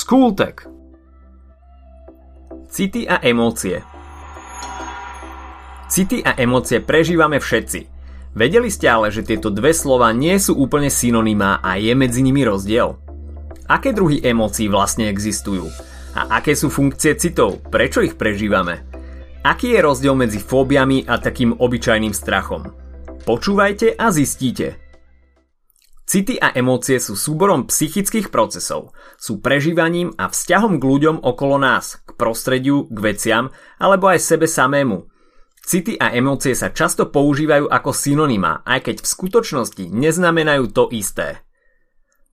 Skultek City a emócie City a emócie prežívame všetci. Vedeli ste ale, že tieto dve slova nie sú úplne synonymá a je medzi nimi rozdiel? Aké druhy emócií vlastne existujú? A aké sú funkcie citov? Prečo ich prežívame? Aký je rozdiel medzi fóbiami a takým obyčajným strachom? Počúvajte a zistíte. City a emócie sú súborom psychických procesov, sú prežívaním a vzťahom k ľuďom okolo nás, k prostrediu, k veciam alebo aj sebe samému. City a emócie sa často používajú ako synonyma, aj keď v skutočnosti neznamenajú to isté.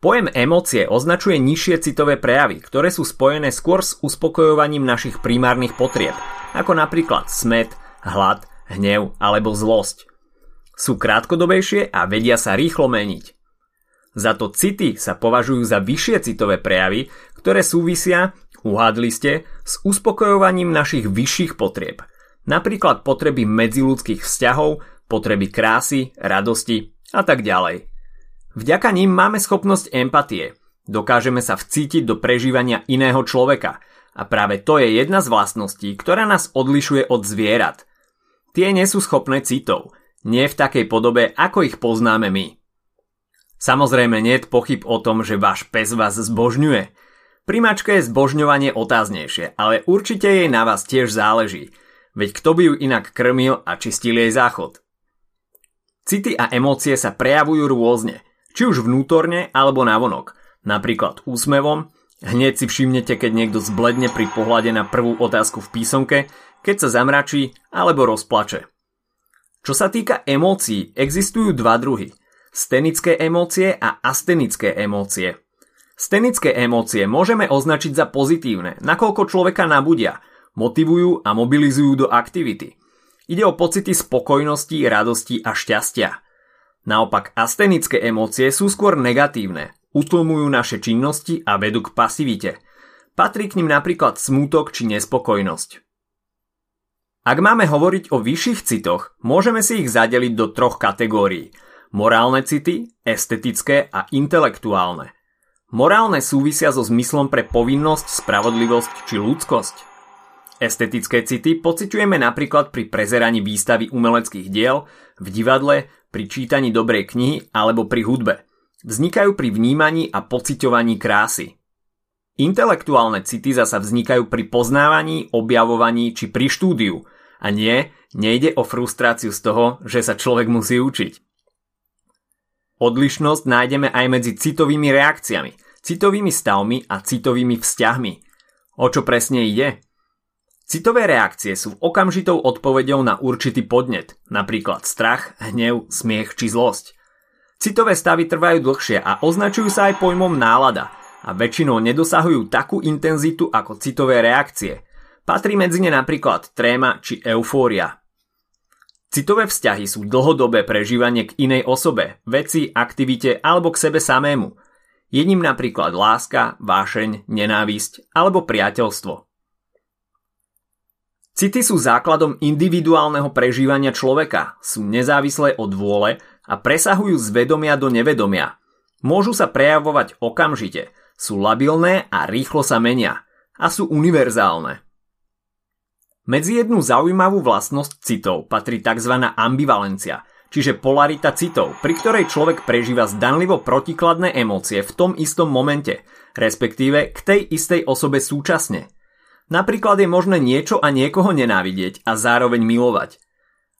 Pojem emócie označuje nižšie citové prejavy, ktoré sú spojené skôr s uspokojovaním našich primárnych potrieb, ako napríklad smet, hlad, hnev alebo zlosť. Sú krátkodobejšie a vedia sa rýchlo meniť. Za to city sa považujú za vyššie citové prejavy, ktoré súvisia, uhádli ste, s uspokojovaním našich vyšších potrieb. Napríklad potreby medziludských vzťahov, potreby krásy, radosti a tak ďalej. Vďaka ním máme schopnosť empatie. Dokážeme sa vcítiť do prežívania iného človeka a práve to je jedna z vlastností, ktorá nás odlišuje od zvierat. Tie nie sú schopné citov, nie v takej podobe, ako ich poznáme my. Samozrejme nie je pochyb o tom, že váš pes vás zbožňuje. Pri mačke je zbožňovanie otáznejšie, ale určite jej na vás tiež záleží, veď kto by ju inak krmil a čistil jej záchod. City a emócie sa prejavujú rôzne, či už vnútorne alebo navonok, napríklad úsmevom, hneď si všimnete, keď niekto zbledne pri pohľade na prvú otázku v písomke, keď sa zamračí alebo rozplače. Čo sa týka emócií, existujú dva druhy – stenické emócie a astenické emócie. Stenické emócie môžeme označiť za pozitívne, nakoľko človeka nabudia, motivujú a mobilizujú do aktivity. Ide o pocity spokojnosti, radosti a šťastia. Naopak astenické emócie sú skôr negatívne, utlmujú naše činnosti a vedú k pasivite. Patrí k nim napríklad smútok či nespokojnosť. Ak máme hovoriť o vyšších citoch, môžeme si ich zadeliť do troch kategórií – Morálne city, estetické a intelektuálne. Morálne súvisia so zmyslom pre povinnosť, spravodlivosť či ľudskosť. Estetické city pociťujeme napríklad pri prezeraní výstavy umeleckých diel, v divadle, pri čítaní dobrej knihy alebo pri hudbe. Vznikajú pri vnímaní a pociťovaní krásy. Intelektuálne city zasa vznikajú pri poznávaní, objavovaní či pri štúdiu. A nie, nejde o frustráciu z toho, že sa človek musí učiť. Odlišnosť nájdeme aj medzi citovými reakciami, citovými stavmi a citovými vzťahmi. O čo presne ide? Citové reakcie sú okamžitou odpoveďou na určitý podnet, napríklad strach, hnev, smiech či zlosť. Citové stavy trvajú dlhšie a označujú sa aj pojmom nálada a väčšinou nedosahujú takú intenzitu ako citové reakcie. Patrí medzi ne napríklad tréma či eufória. Citové vzťahy sú dlhodobé prežívanie k inej osobe, veci, aktivite alebo k sebe samému. Je ním napríklad láska, vášeň, nenávisť alebo priateľstvo. City sú základom individuálneho prežívania človeka, sú nezávislé od vôle a presahujú z vedomia do nevedomia. Môžu sa prejavovať okamžite, sú labilné a rýchlo sa menia a sú univerzálne. Medzi jednu zaujímavú vlastnosť citov patrí tzv. ambivalencia, čiže polarita citov, pri ktorej človek prežíva zdanlivo protikladné emócie v tom istom momente, respektíve k tej istej osobe súčasne. Napríklad je možné niečo a niekoho nenávidieť a zároveň milovať.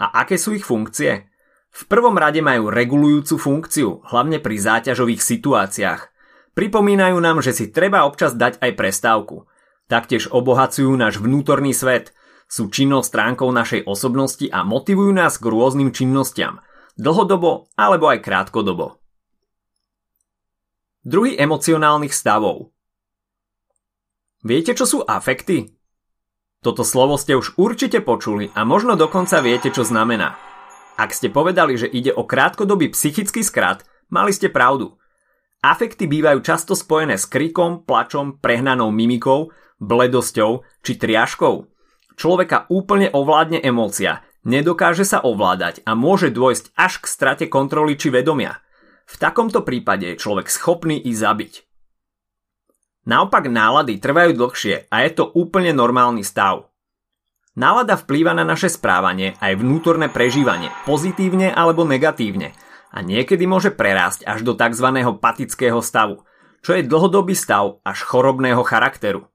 A aké sú ich funkcie? V prvom rade majú regulujúcu funkciu, hlavne pri záťažových situáciách. Pripomínajú nám, že si treba občas dať aj prestávku. Taktiež obohacujú náš vnútorný svet – sú činnou stránkou našej osobnosti a motivujú nás k rôznym činnostiam, dlhodobo alebo aj krátkodobo. Druhý emocionálnych stavov. Viete, čo sú afekty? Toto slovo ste už určite počuli a možno dokonca viete, čo znamená. Ak ste povedali, že ide o krátkodobý psychický skrat, mali ste pravdu. Afekty bývajú často spojené s krikom, plačom, prehnanou mimikou, bledosťou či triažkou. Človeka úplne ovládne emócia, nedokáže sa ovládať a môže dôjsť až k strate kontroly či vedomia. V takomto prípade je človek schopný i zabiť. Naopak nálady trvajú dlhšie a je to úplne normálny stav. Nálada vplýva na naše správanie aj vnútorné prežívanie, pozitívne alebo negatívne a niekedy môže prerásť až do tzv. patického stavu, čo je dlhodobý stav až chorobného charakteru.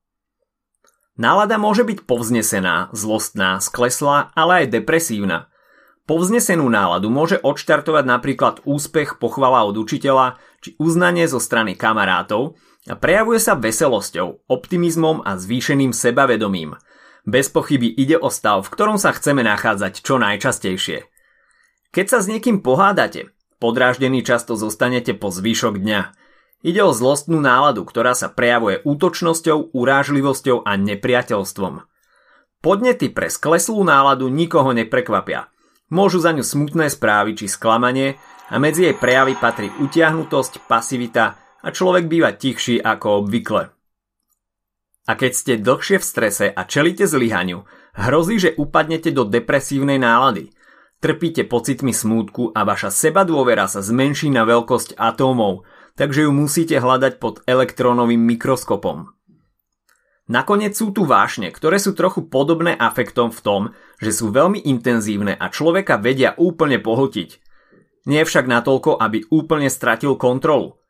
Nálada môže byť povznesená, zlostná, skleslá, ale aj depresívna. Povznesenú náladu môže odštartovať napríklad úspech, pochvala od učiteľa či uznanie zo strany kamarátov a prejavuje sa veselosťou, optimizmom a zvýšeným sebavedomím – bez pochyby ide o stav, v ktorom sa chceme nachádzať čo najčastejšie. Keď sa s niekým pohádate, podráždený často zostanete po zvyšok dňa. Ide o zlostnú náladu, ktorá sa prejavuje útočnosťou, urážlivosťou a nepriateľstvom. Podnety pre skleslú náladu nikoho neprekvapia. Môžu za ňu smutné správy či sklamanie a medzi jej prejavy patrí utiahnutosť, pasivita a človek býva tichší ako obvykle. A keď ste dlhšie v strese a čelíte zlyhaniu, hrozí, že upadnete do depresívnej nálady. Trpíte pocitmi smútku a vaša seba dôvera sa zmenší na veľkosť atómov, takže ju musíte hľadať pod elektrónovým mikroskopom. Nakoniec sú tu vášne, ktoré sú trochu podobné afektom v tom, že sú veľmi intenzívne a človeka vedia úplne pohltiť. Nie však natoľko, aby úplne stratil kontrolu.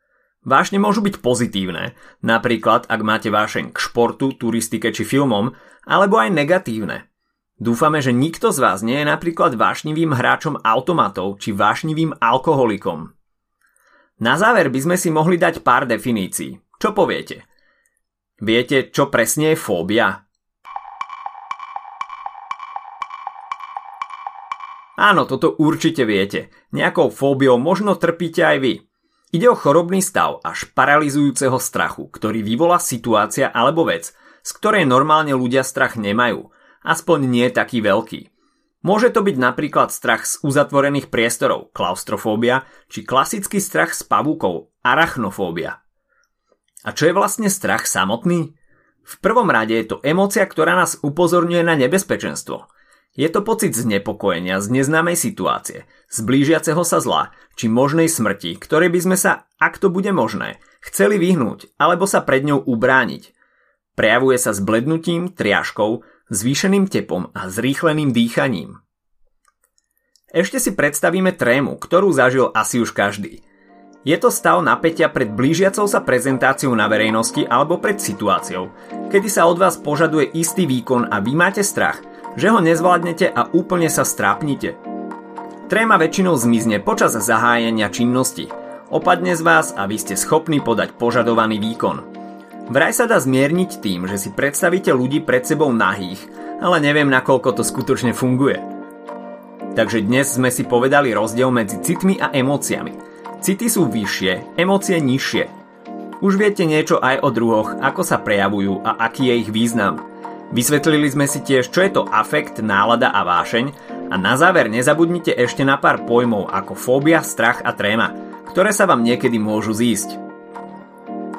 Vášne môžu byť pozitívne, napríklad ak máte vášeň k športu, turistike či filmom, alebo aj negatívne. Dúfame, že nikto z vás nie je napríklad vášnivým hráčom automatov či vášnivým alkoholikom. Na záver by sme si mohli dať pár definícií. Čo poviete? Viete, čo presne je fóbia? Áno, toto určite viete. Nejakou fóbiou možno trpíte aj vy. Ide o chorobný stav až paralizujúceho strachu, ktorý vyvolá situácia alebo vec, z ktorej normálne ľudia strach nemajú, aspoň nie taký veľký. Môže to byť napríklad strach z uzatvorených priestorov, klaustrofóbia, či klasický strach z pavúkov, arachnofóbia. A čo je vlastne strach samotný? V prvom rade je to emócia, ktorá nás upozorňuje na nebezpečenstvo – je to pocit znepokojenia z neznámej situácie, z blížiaceho sa zla, či možnej smrti, ktorej by sme sa, ak to bude možné, chceli vyhnúť alebo sa pred ňou ubrániť. Prejavuje sa zblednutím, triažkou, zvýšeným tepom a zrýchleným dýchaním. Ešte si predstavíme trému, ktorú zažil asi už každý. Je to stav napätia pred blížiacou sa prezentáciou na verejnosti alebo pred situáciou, kedy sa od vás požaduje istý výkon a vy máte strach – že ho nezvládnete a úplne sa strápnite. Tréma väčšinou zmizne počas zahájenia činnosti. Opadne z vás a vy ste schopní podať požadovaný výkon. Vraj sa dá zmierniť tým, že si predstavíte ľudí pred sebou nahých, ale neviem nakoľko to skutočne funguje. Takže dnes sme si povedali rozdiel medzi citmi a emóciami. City sú vyššie, emócie nižšie. Už viete niečo aj o druhoch, ako sa prejavujú a aký je ich význam – Vysvetlili sme si tiež, čo je to afekt, nálada a vášeň a na záver nezabudnite ešte na pár pojmov ako fóbia, strach a tréma, ktoré sa vám niekedy môžu zísť.